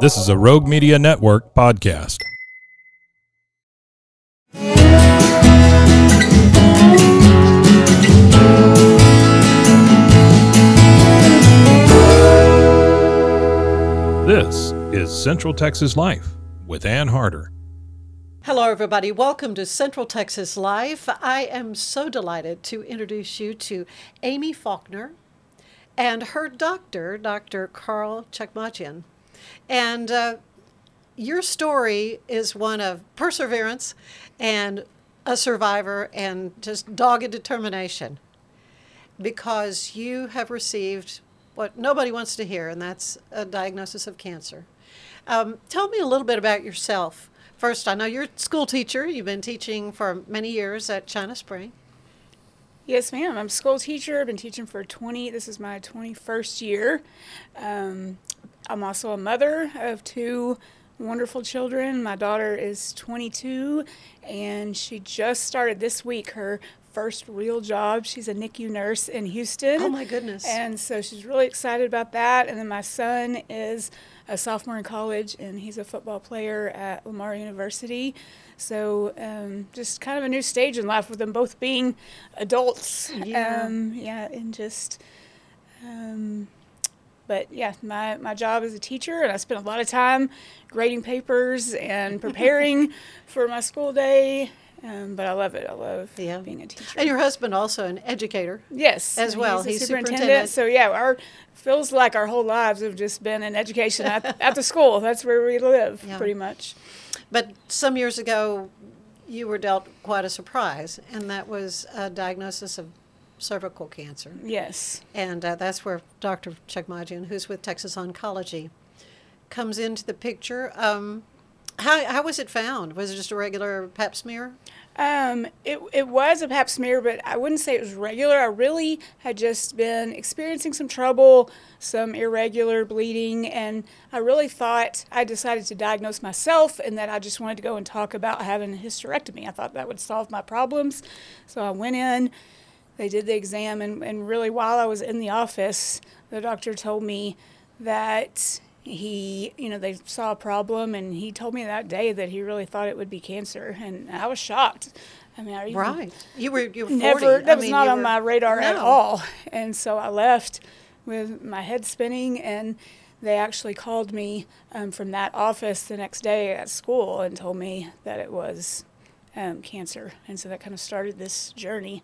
This is a Rogue Media Network podcast. This is Central Texas Life with Ann Harder. Hello, everybody. Welcome to Central Texas Life. I am so delighted to introduce you to Amy Faulkner and her doctor, Dr. Carl Chakmahjian. And uh, your story is one of perseverance and a survivor and just dogged determination because you have received what nobody wants to hear, and that's a diagnosis of cancer. Um, tell me a little bit about yourself. First, I know you're a school teacher. You've been teaching for many years at China Spring. Yes, ma'am. I'm a school teacher. I've been teaching for 20, this is my 21st year. Um, I'm also a mother of two wonderful children. My daughter is 22 and she just started this week her first real job. She's a NICU nurse in Houston. Oh, my goodness. And so she's really excited about that. And then my son is a sophomore in college and he's a football player at Lamar University. So um, just kind of a new stage in life with them both being adults. Yeah. Um, yeah, and just. Um, but yeah, my, my job as a teacher, and I spend a lot of time grading papers and preparing for my school day. Um, but I love it. I love Yeah. being a teacher. And your husband also an educator. yes, as well. He's, He's a superintendent. superintendent. So yeah, our feels like our whole lives have just been in education at, at the school. That's where we live, Yeah. pretty much. But some years ago, you were dealt quite a surprise, and that was a diagnosis of cervical cancer. Yes. And uh, that's where Dr. Chakmahjian, who's with Texas Oncology, comes into the picture. Um, how, how was it found? Was it just a regular pap smear? Um, it, it was a pap smear, but I wouldn't say it was regular. I really had just been experiencing some trouble, some irregular bleeding, and I really thought I decided to diagnose myself and that I just wanted to go and talk about having a hysterectomy. I thought that would solve my problems. So I went in, they did the exam, and, and really while I was in the office, the doctor told me that he, you know, they saw a problem, and he told me that day that he really thought it would be cancer, and I was shocked. I mean, I even Right. You were, you were 40. never I that was mean, not on were- my radar at all, and so I left with my head spinning, and they actually called me um, from that office the next day at school and told me that it was um, cancer, and so that kind of started this journey.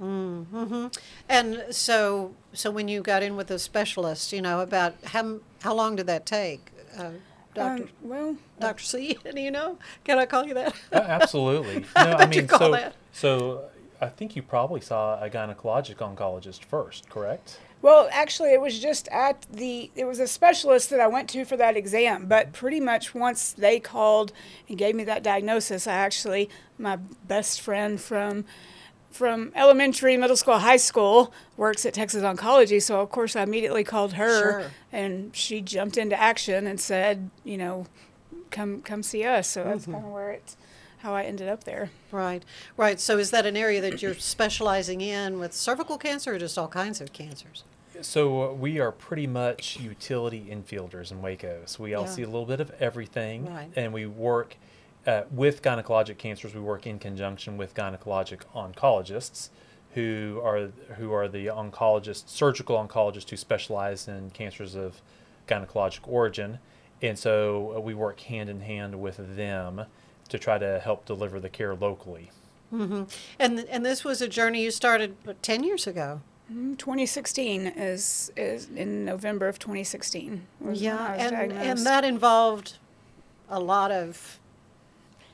And so, so when you got in with a specialist, you know, about how, how long did that take? Uh, Doctor, Um, well, Dr. C, do you know? Can I call you that? Uh, absolutely. How No, I did you mean, call so that? so I think you probably saw a gynecologic oncologist first, correct? Well, actually, it was just at the. It was a specialist that I went to for that exam. But pretty much once they called and gave me that diagnosis, I actually my best friend from from elementary, middle school, high school works at Texas Oncology. So of course, I immediately called her, Sure. and she jumped into action and said, you know, come come see us. So that's Mm-hmm. kind of where it's how I ended up there. Right, right. So is that an area that you're specializing in with cervical cancer or just all kinds of cancers? So uh, we are pretty much utility infielders in Waco. So we all Yeah. see a little bit of everything, Right. and we work uh, with gynecologic cancers. We work in conjunction with gynecologic oncologists, who are who are the oncologists, surgical oncologists who specialize in cancers of gynecologic origin, and so uh, we work hand in hand with them to try to help deliver the care locally. And and this was a journey you started what, ten years ago. Mm, 2016 is is in November of 2016. Yeah, and and that involved a lot of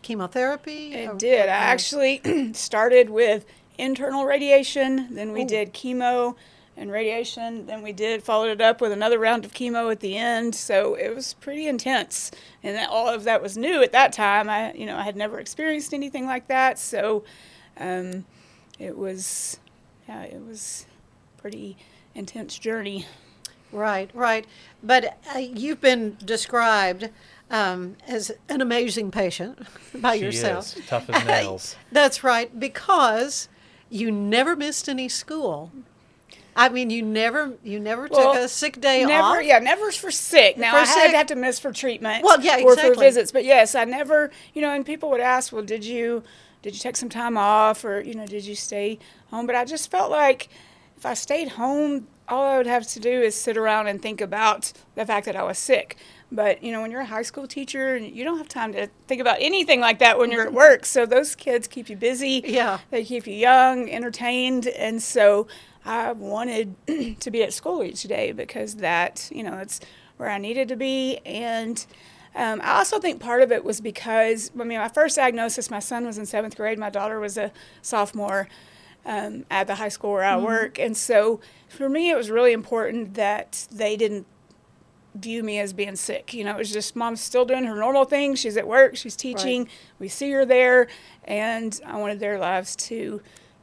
chemotherapy. It or- did. I actually started with internal radiation, then we Ooh. did chemo, and radiation. Then we did followed it up with another round of chemo at the end. So it was pretty intense, and that, all of that was new at that time. I, you know, I had never experienced anything like that. So um, it was, yeah, it was pretty intense journey. Right, right. But uh, you've been described um, as an amazing patient by She yourself. is tough as nails. That's right, because you never missed any school. I mean, you never, you never took a sick day never, off. Yeah, never for sick. Now For I sick. had have to miss for treatment. Well, yeah, exactly. or for visits. But yes, I never. You know, and people would ask, well, did you did you take some time off, or you know, did you stay home? But I just felt like if I stayed home, all I would have to do is sit around and think about the fact that I was sick. But you know, when you're a high school teacher, you don't have time to think about anything like that when you're at work. So those kids keep you busy. Yeah. They keep you young, entertained, and so I wanted to be at school each day because that, you know, it's where I needed to be. And um, I also think part of it was because, I mean, my first diagnosis, my son was in seventh grade, my daughter was a sophomore um, at the high school where I work. And so for me, it was really important that they didn't view me as being sick. You know, it was just mom's still doing her normal thing. She's at work, she's teaching, we see her there, and I wanted their lives to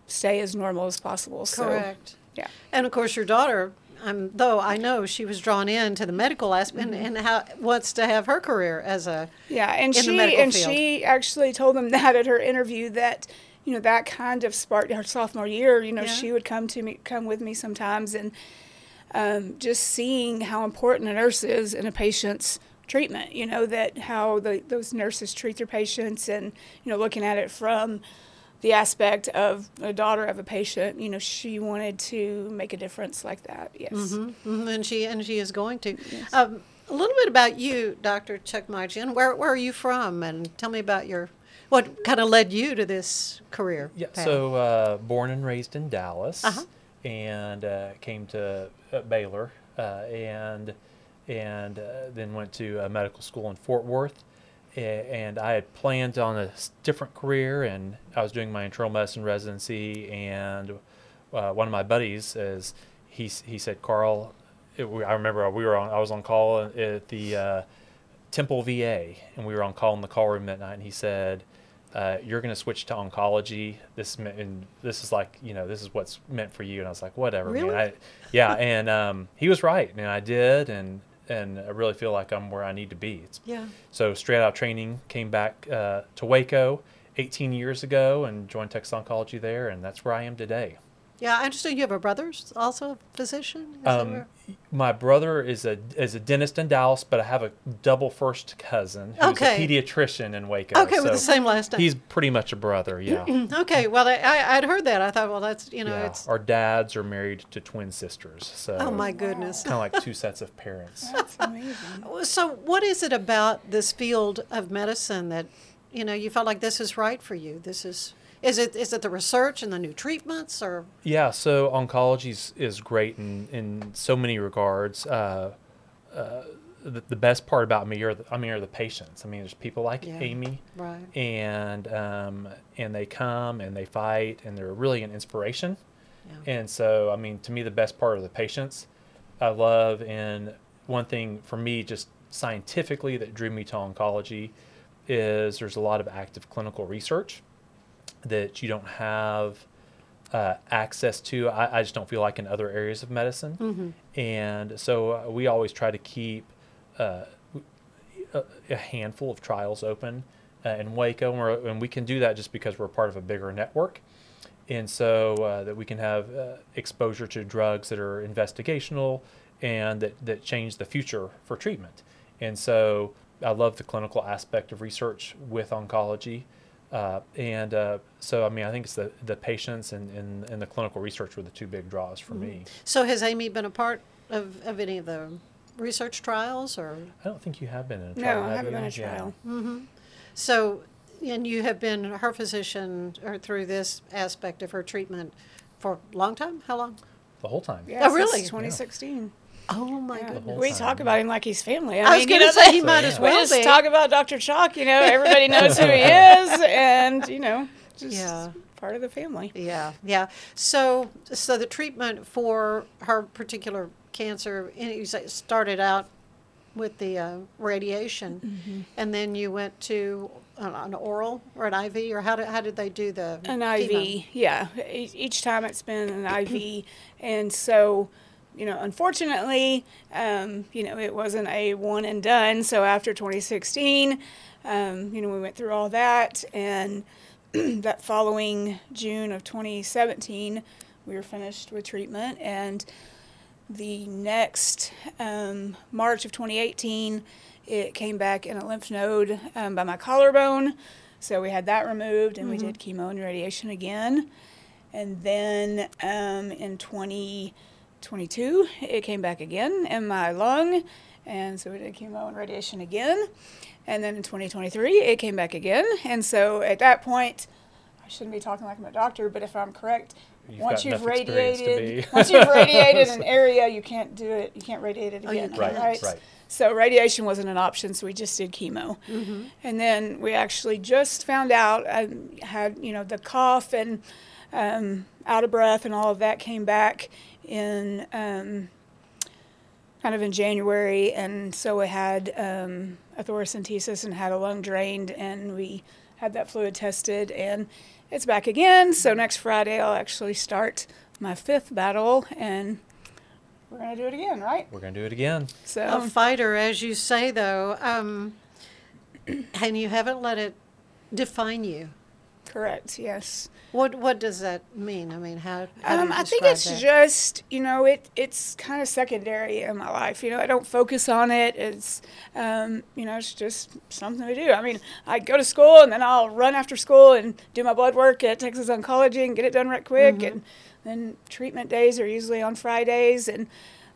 stay as normal as possible. So, Correct. yeah. And of course, your daughter, um, though I know she was drawn into the medical aspect Mm-hmm. and, and how, wants to have her career as a. Yeah, and in the she and field. she actually told them that at her interview that you know that kind of sparked her sophomore year. You know, Yeah. she would come to me, come with me sometimes, and um, just seeing how important a nurse is in a patient's treatment. You know that how the, those nurses treat their patients, and you know looking at it from the aspect of a daughter of a patient. You know, she wanted to make a difference like that. Yes. Mhm, And she and she is going to. Um, a little bit about you, Dr. Chakmahjian. Where where are you from? And tell me about your what kind of led you to this career. Yeah, path? so uh, born and raised in Dallas, Uh-huh. and uh, came to uh, Baylor, uh, and and uh, then went to medical school in Fort Worth. And I had planned on a different career, and I was doing my internal medicine residency. And uh, one of my buddies is he he said, Carl, it, we- I remember we were on I was on call at the uh, Temple VA, and we were on call in the call room that night, and he said, uh, "You're going to switch to oncology. This and this is like you know this is what's meant for you." And I was like, "Whatever, Really? man." I, yeah, and um, he was right, and I did, and and I really feel like I'm where I need to be. It's, Yeah. So straight out of training, came back uh, to Waco 18 years ago, and joined Texas Oncology there, and that's where I am today. Yeah, I understand you have a brother's also a physician. Is Um, my brother is a is a dentist in Dallas, but I have a double first cousin who's Okay. a pediatrician in Waco. Okay, with the so same last name. He's pretty much a brother, yeah. Okay, well, I, I- I'd heard that. I thought, well, that's you know, yeah. it's Our dads are married to twin sisters, so oh my goodness. kind of like two sets of parents. That's amazing. So, what is it about this field of medicine that you know you felt like this is right for you? This is is it is it the research and the new treatments or Yeah, so oncology is, is great in, in so many regards. Uh, uh, the, the best part about me are the, I mean are the patients. I mean, there's people like Yeah. Amy, right? and um, and they come and they fight, and they're really an inspiration. Yeah. And so, I mean, to me, the best part are the patients. I love, and one thing for me, just scientifically, that drew me to oncology, is there's a lot of active clinical research that you don't have uh, access to. I, I just don't feel like in other areas of medicine. And so uh, we always try to keep uh, a, a handful of trials open uh, in Waco, and, we're, and we can do that just because we're part of a bigger network. And so uh, that we can have uh, exposure to drugs that are investigational and that, that change the future for treatment. And so I love the clinical aspect of research with oncology. Uh, and uh, so, I mean, I think it's the, the patients and, and, and the clinical research were the two big draws for me. So, has Amy been a part of, of any of the research trials or I don't think you have been in a No, trial. I have haven't you? been a Yeah. trial. so? And you have been her physician or through this aspect of her treatment for a long time. How long? The whole time. Yeah, since really? 2016. Oh my Yeah. goodness! We talk about him like he's family. I, I was mean, going you to know, say he So, might yeah. as we well just be. talk about Dr. Chalk. You know, everybody knows who he is, and you know, just Yeah. part of the family. Yeah, yeah. So, so the treatment for her particular cancer, and you say it started out with the uh, radiation, and then you went to an, an oral or an IV, or how did how did they do the An chemo? IV, yeah. E- Each time it's been an IV, and so, you know, unfortunately, um, you know, it wasn't a one and done. So after 2016, um, you know, we went through all that, and that following June of 2017, we were finished with treatment, and the next um, March of 2018, it came back in a lymph node um, by my collarbone. So we had that removed, and mm-hmm. we did chemo and radiation again, and then um, in 20. 20- 22, it came back again in my lung. And so we did chemo and radiation again. And then in 2023, it came back again. And so at that point, I shouldn't be talking like I'm a doctor, but if I'm correct, You've once, you've radiated, once you've radiated an area, you can't do it. You can't radiate it oh, again, oh, right, right? Right. So radiation wasn't an option, so we just did chemo. Mm-hmm. And then we actually just found out I had you know the cough and um, out of breath and all of that came back in um, kind of in January, and so I had um, a thoracentesis and had a lung drained, and we had that fluid tested, and it's back again. So next Friday I'll actually start my fifth battle, and we're gonna do it again, right? We're gonna do it again. So A fighter, as you say, though, um, and you haven't let it define you. Correct, yes. What what does that mean? I mean, how? how Um, I think it's that? just you know it it's kind of secondary in my life. You know, I don't focus on it. It's um, you know it's just something to do. I mean, I go to school and then I'll run after school and do my blood work at Texas Oncology and get it done right quick. Mm-hmm. And then treatment days are usually on Fridays and.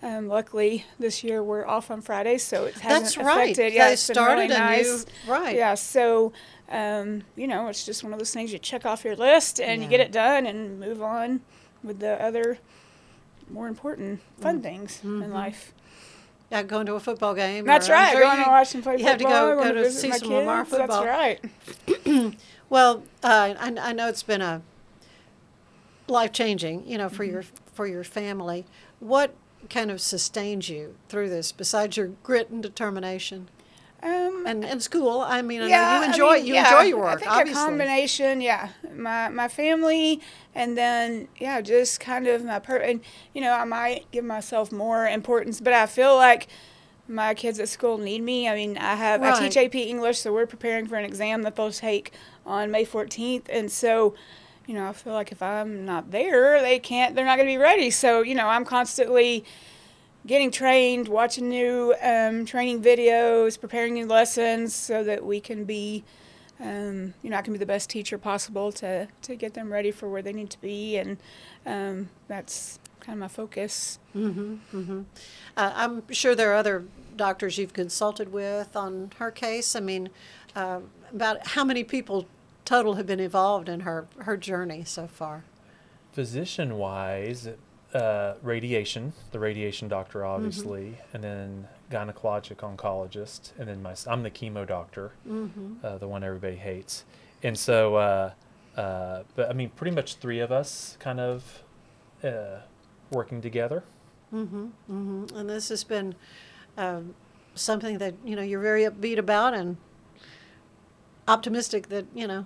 Um, luckily, this year we're off on Fridays, so it hasn't That's right. affected. Yeah, They started really a new- right. Yeah, so um, you know, it's just one of those things you check off your list and you get it done and move on with the other more important Mm. fun things Mm-hmm. in life. Yeah, going to a football game. That's right. sure going you- to watch them play you have to go- go to visit see some Lamar football. That's right. Well, uh, I, I know it's been a life changing, you know, for Mm-hmm. your for your family. What kind of sustains you through this, besides your grit and determination Um, and, and school? I mean, I yeah, you I enjoy mean, you yeah, enjoy your work, I think obviously. a combination, yeah. My my family, and then yeah, just kind of my per. And you know, I might give myself more importance, but I feel like my kids at school need me. I mean, I have I teach AP English, so we're preparing for an exam that they'll take on May 14th, and so. You know, I feel like if I'm not there, they can't. They're not going to be ready. So, you know, I'm constantly getting trained, watching new um, training videos, preparing new lessons so that we can be, um, you know, I can be the best teacher possible to, to get them ready for where they need to be. And um, that's kind of my focus. Mhm, Uh, I'm sure there are other doctors you've consulted with on her case. I mean, uh, about how many people total have been involved in her her journey so far? Physician wise, uh, radiation, the radiation doctor, Mm-hmm. obviously, and then gynecologic oncologist, and then my, I'm the chemo doctor, Mm-hmm. uh, the one everybody hates. And so, uh, uh, but I mean, pretty much three of us kind of uh, working together. Mm-hmm. And this has been um, something that you know you're very upbeat about and optimistic that you know.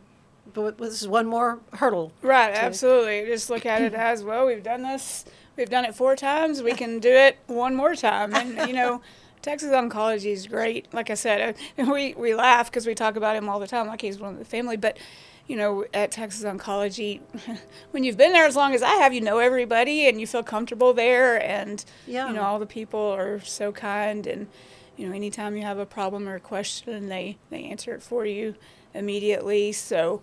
But this is one more hurdle. Right, to- absolutely. Just look at it as well. We've done this. We've done it four times. We can do it one more time. And you know, Texas Oncology is great. Like I said, uh, we we laugh because we talk about him all the time, like he's one of the family. But you know, at Texas Oncology, when you've been there as long as I have, you know everybody and you feel comfortable there. And Yeah. you know, all the people are so kind. And you know, anytime you have a problem or a question, they they answer it for you immediately. So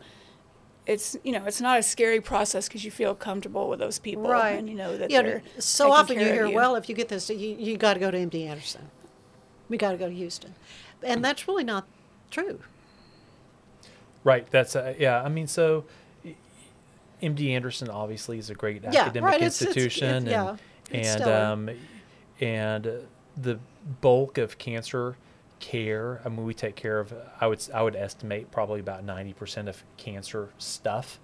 it's you know it's not a scary process because you feel comfortable with those people Right. and you know that Yeah, they're so taking often you care of hear, you. well, if you get this, you, you got to go to MD Anderson. We got to go to Houston. And that's really not true. Right. That's uh, yeah. I mean, so MD Anderson obviously is a great Yeah, academic right, it's- it's- institution, it- yeah, and it's and um, and uh, the bulk of cancer care. I mean, we take care of. I would I would estimate probably about ninety percent of cancer stuff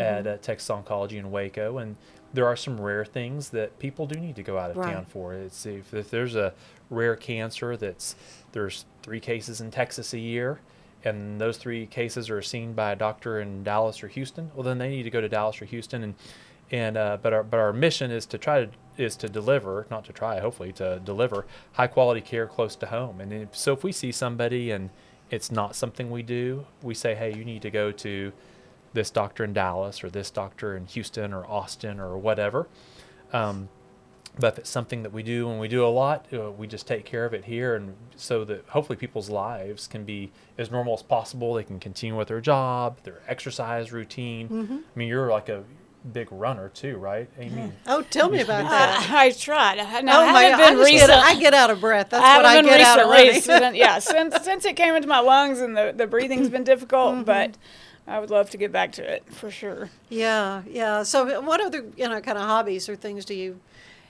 at uh, Texas Oncology in Waco, and there are some rare things that people do need to go out of Right. town for. It's if, if there's a rare cancer that's there's three cases in Texas a year, and those three cases are seen by a doctor in Dallas or Houston, well then they need to go to Dallas or Houston and and uh, but our but our mission is to try to is to deliver not to try hopefully to deliver high quality care close to home and if, so if we see somebody and it's not something we do we say hey you need to go to this doctor in Dallas or this doctor in Houston or Austin or whatever um, but if it's something that we do and we do a lot, uh, we just take care of it here, and so that hopefully people's lives can be as normal as possible. They can continue with their job, their exercise routine. Mm-hmm. I mean, you're like a big runner too, right, Amy? Oh, tell me about that. I, I tried. I, oh I my! haven't I, been just get. I get out of breath. That's I what I haven't get been out of recently. running. since- yeah, since since it came into my lungs and the the breathing's been difficult, Mm-hmm. but I would love to get back to it for sure. yeah, yeah. So, what other you know kind of hobbies or things do you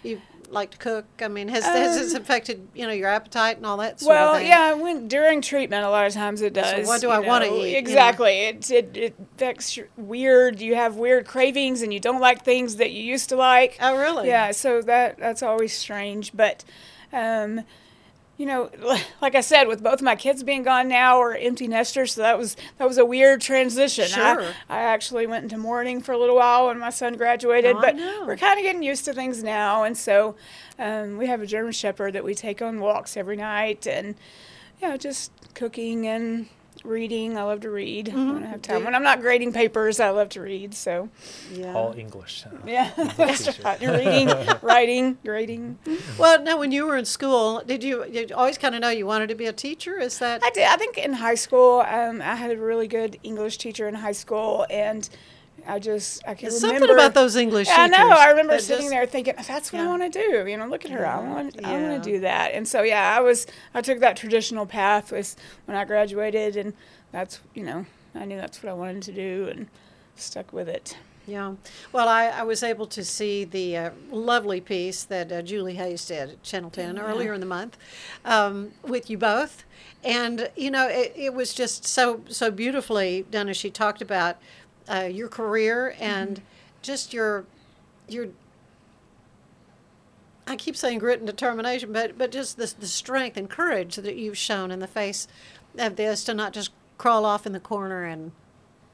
you like to cook? I mean, has has this affected you know your appetite and all that sort Um, Well, of thing? yeah, when during treatment, a lot of times it does. what do I wanna know, eat, you know? Exactly. It, it it affects your weird. You have weird cravings, and you don't like things that you used to like. Oh, really? Yeah. So that that's always strange, but. Um, you know, like I said, with both my kids being gone now or empty nesters, so that was that was a weird transition. Sure. I, I actually went into mourning for a little while when my son graduated, Oh, but we're kind of getting used to things now, and so um, we have a German Shepherd that we take on walks every night, and you know, just cooking and reading. I love to read Mm-hmm. when I have time. When I'm not grading papers, I love to read. So Yeah. All English. yeah, English that's teacher. right. reading, writing, grading. Well, now when you were in school, did you, you always kind of know you wanted to be a teacher? Is that I did. I think in high school, um, I had a really good English teacher in high school, and I just I can There's remember something about those English I know. I remember sitting just- there thinking, "That's what Yeah. I want to do." You know, look at her. I want. I want to do that. And so, yeah, I was. I took that traditional path was when I graduated, and that's you know, I knew that's what I wanted to do, and stuck with it. Yeah. Well, I, I was able to see the uh, lovely piece that uh, Julie Hayes did at Channel 10 earlier in the month um, with you both. And, you know, it, it was just so, so beautifully done as she talked about uh, your career and just your, your, I keep saying grit and determination, but, but just the, the strength and courage that you've shown in the face of this to not just crawl off in the corner and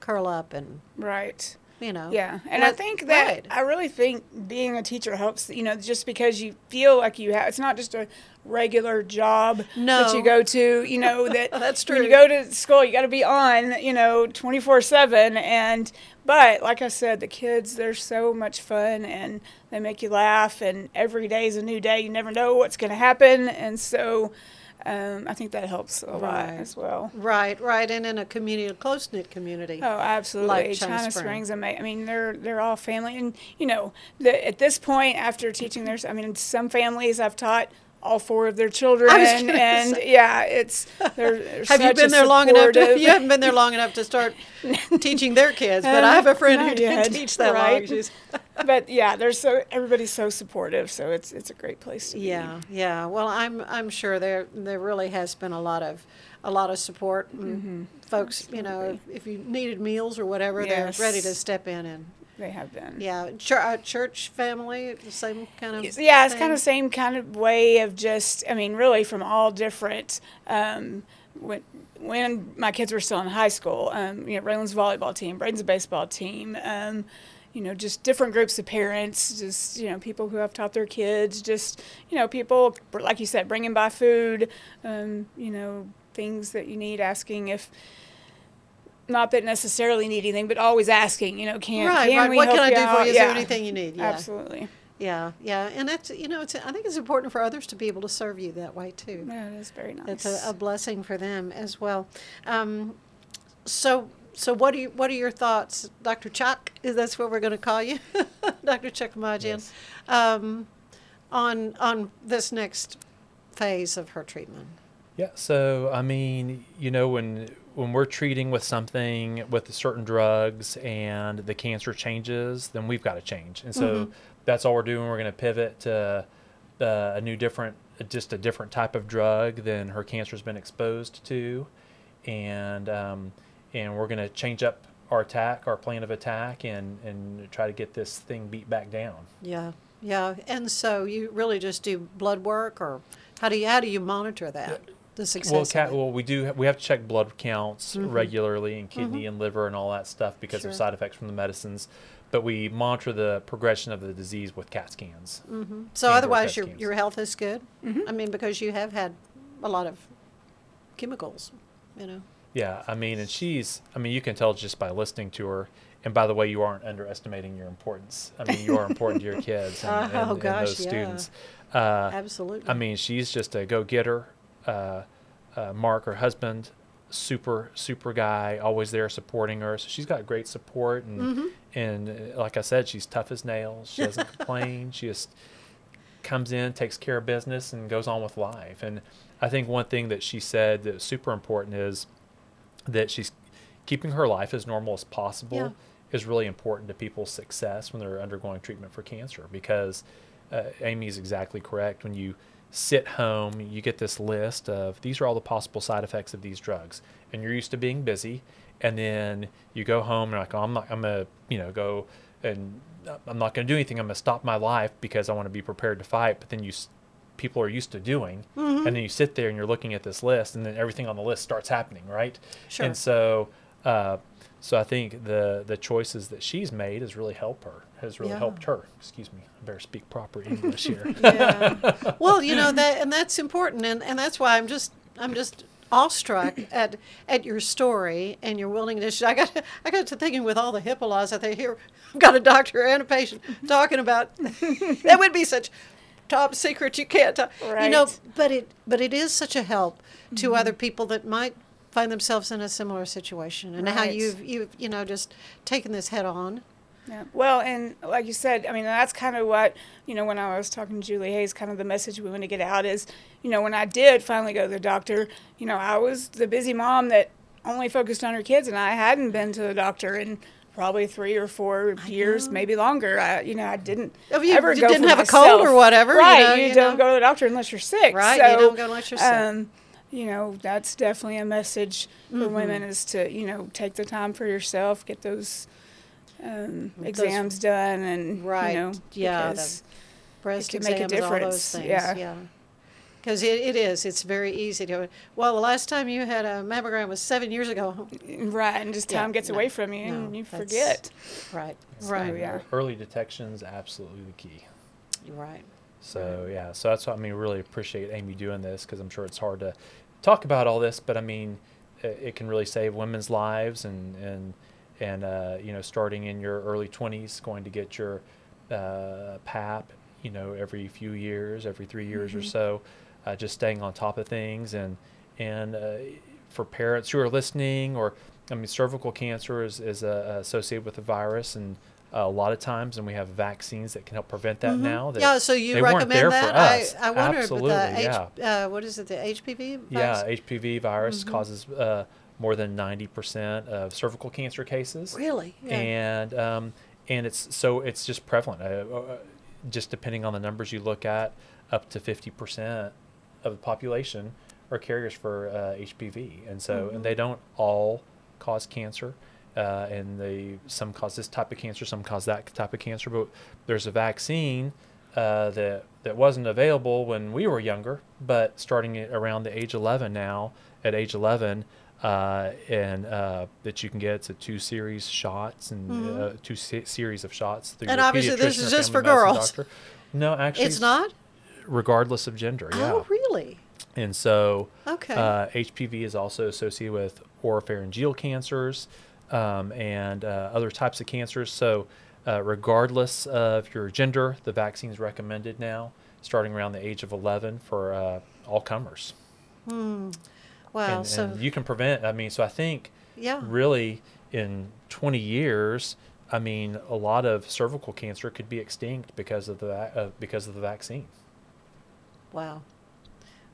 curl up and, Right. You know. Yeah, and I think that. I really think being a teacher helps. You know, just because you feel like you have, it's not just a regular job that you go to. You know that That's When true. you go to school, you got to be on. You know, twenty four seven. And but like I said, the kids they're so much fun and they make you laugh. And every day is a new day. You never know what's going to happen. And so. Um, I think that helps a lot Right. as well. Right, right, and in a community, a close knit community. Oh, absolutely. like China, China Springs. Springs, ama- I mean, they're they're all family, and you know, the, at this point, after teaching, there's, I mean, some families I've taught all four of their children, and say. yeah, it's they're, Have you been there long enough? To, you haven't been there long enough to start teaching their kids, but uh, I have a friend who Not did yet, teach that long. right? She's- but yeah, they're so everybody's so supportive, so it's it's a great place to be. yeah, yeah. Well, I'm I'm sure there there really has been a lot of a lot of support. And mm-hmm. Folks, you know, if, if you needed meals or whatever, Yes. they're ready to step in and They have been. yeah, church, uh, church family, the same kind of. yeah, it's kind of same kind of way of just. I mean, really from all different. Um, when when my kids were still in high school, um, you know, Raylan's volleyball team, Braden's baseball team. Um, you know, just different groups of parents, just you know, people who have taught their kids, just you know, people like you said, bringing by food, um, you know, things that you need, asking if. Not that necessarily need anything, but always asking. You know, can Right, can right. we What help can I you do for you? Is there anything you need? Yeah. Absolutely. Yeah, yeah, and that's you know, it's I think it's important for others to be able to serve you that way too. Yeah, it is very nice. It's a, a blessing for them as well. Um, so, so what are you, what are your thoughts, Dr. Chuck? Is that's what we're going to call you, Dr. Chakmahjian, Yes. um, on on this next phase of her treatment? Yeah. So I mean, you know, when when we're treating with something with certain drugs and the cancer changes, then we've got to change. And so that's all we're doing. We're going to pivot to uh, a new, different, just a different type of drug than her cancer's been exposed to, and um, and we're going to change up our attack, our plan of attack, and and try to get this thing beat back down. Yeah, yeah. And so you really just do blood work, or how do you how do you monitor that? The success. Well, of cat, well, we do. We have to check blood counts mm-hmm. regularly, and kidney mm-hmm. and liver and all that stuff because Sure. of side effects from the medicines. But we monitor the progression of the disease with CAT scans. Mm-hmm. so and otherwise, your cancer. your health is good. I mean, because you have had a lot of chemicals, you know. Yeah, I mean, and she's. I mean, you can tell just by listening to her. And by the way, you aren't underestimating your importance. I mean, you are important to your kids and, and, Oh, and gosh, those yeah. students. Uh, Absolutely. I mean, she's just a go-getter. Uh, uh, Mark, her husband, super super guy, always there supporting her. So she's got great support, and Mm-hmm. and uh, like I said, she's tough as nails. She doesn't complain. She just comes in, takes care of business, and goes on with life. And I think one thing that she said that's super important is that she's keeping her life as normal as possible Yeah. is really important to people's success when they're undergoing treatment for cancer because uh, Amy is exactly correct. When you sit home, you get this list of these are all the possible side effects of these drugs, and you're used to being busy, and then you go home and like, oh, I'm not, I'm gonna, you know, go and I'm not gonna do anything. I'm gonna stop my life because I want to be prepared to fight. But then you, people are used to doing, Mm-hmm. and then you sit there and you're looking at this list, and then everything on the list starts happening, right? Sure. And so, uh, so I think the the choices that she's made has really helped her. Has really Yeah. helped her. Excuse me. I better speak proper English here. yeah. Well, you know that, and that's important, and, and that's why I'm just I'm just awestruck at at your story and your willingness. I got I got to thinking with all the HIPAA laws that they here, I've got a doctor and a patient talking about that would be such top secret you can't talk. Right. You know, but it but it is such a help to mm-hmm. other people that might find themselves in a similar situation, and how you've you've you know just taken this head on. Yeah. Well, and like you said, I mean, that's kind of what, you know, when I was talking to Julie Hayes, kind of the message we want to get out is, you know, when I did finally go to the doctor, you know, I was the busy mom that only focused on her kids, and I hadn't been to the doctor in probably three or four years, maybe longer. I, you know, I didn't If you ever go didn't for have a cold or whatever, you right? know, you, you don't know. go to the doctor unless you're sick, Right, you don't go unless you're sick. Um, you know, that's definitely a message for Mm-hmm. women is to, you know, take the time for yourself, get those um, exams done, and Right, you know, yeah, the because breast can make a exams, all those things. yeah. yeah. Because it, it is. It's very easy to. Well, the last time you had a mammogram was seven years ago. right, and just Yeah, time gets no, away from you, no, and you forget. Right. So, Right. yeah. Early detection is absolutely the key. You're right. So yeah, so that's what I mean. Really appreciate Amy doing this because I'm sure it's hard to talk about all this, but I mean, it, it can really save women's lives and and and uh, you know, starting in your early 20s, going to get your uh, PAP, you know, every few years, every three years or so, uh, just staying on top of things and and uh, for parents who are listening, or I mean, cervical cancer is is uh, associated with the virus and. Uh, a lot of times, and we have vaccines that can help prevent that now. That Mm-hmm. yeah. So you they weren't recommend there that? for us. I I wonder, Absolutely, but the yeah. Uh, what is it? The HPV. Yeah. HPV virus Mm-hmm. causes uh, more than 90% of cervical cancer cases. Really? Yeah. And um, and it's so it's just prevalent. Uh, uh, just depending on the numbers you look at, up to 50% of the population are carriers for uh, HPV, and so Mm-hmm. and they don't all cause cancer. Uh, and they some cause this type of cancer, some cause that type of cancer. But there's a vaccine uh, that that wasn't available when we were younger, but starting at around the age 11 now, at age 11, uh, and uh, that you can get it's a two series shots and uh, two se- series of shots. Through Mm-hmm. And obviously this is just for girls. Doctor. No, actually, it's not. regardless of gender. Yeah. Oh, really? And so, Okay. uh, HPV is also associated with oropharyngeal cancers um, and uh, other types of cancers. So, uh, regardless of your gender, the vaccine is recommended now, starting around the age of 11 for uh, all comers. Wow. and, so and you can prevent. I mean, so I think yeah. really in 20 years, I mean, a lot of cervical cancer could be extinct because of the uh, because of the vaccine. Wow.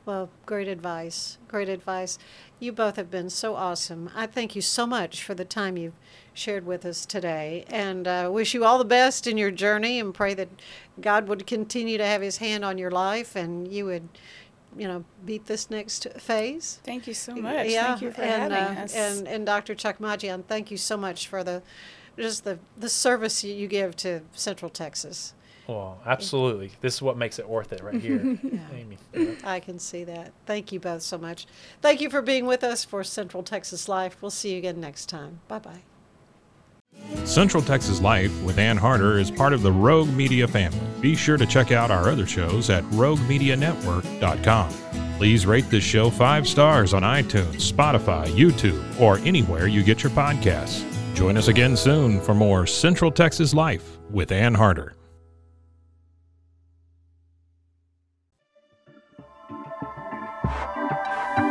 Well, great advice. Great advice. You both have been so awesome. I thank you so much for the time you've shared with us today and uh, wish you all the best in your journey and pray that God would continue to have his hand on your life and you would you know beat this next phase. Thank you so much. Thank you for and, having uh, us. And and Dr. Chakmahjian, thank you so much for the just the the service you, you give to Central Texas. Well, absolutely. This is what makes it worth it right here, Amy. Yeah. I can see that. Thank you both so much. Thank you for being with us for Central Texas Life. We'll see you again next time. Bye bye. Central Texas Life with Ann Harder is part of the Rogue Media family. Be sure to check out our other shows at roguemedianetwork.com. Please rate this show five stars on iTunes, Spotify, YouTube, or anywhere you get your podcasts. Join us again soon for more Central Texas Life with Ann Harder.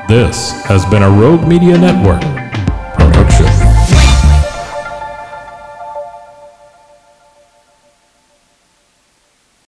This has been a Rogue Media Network production.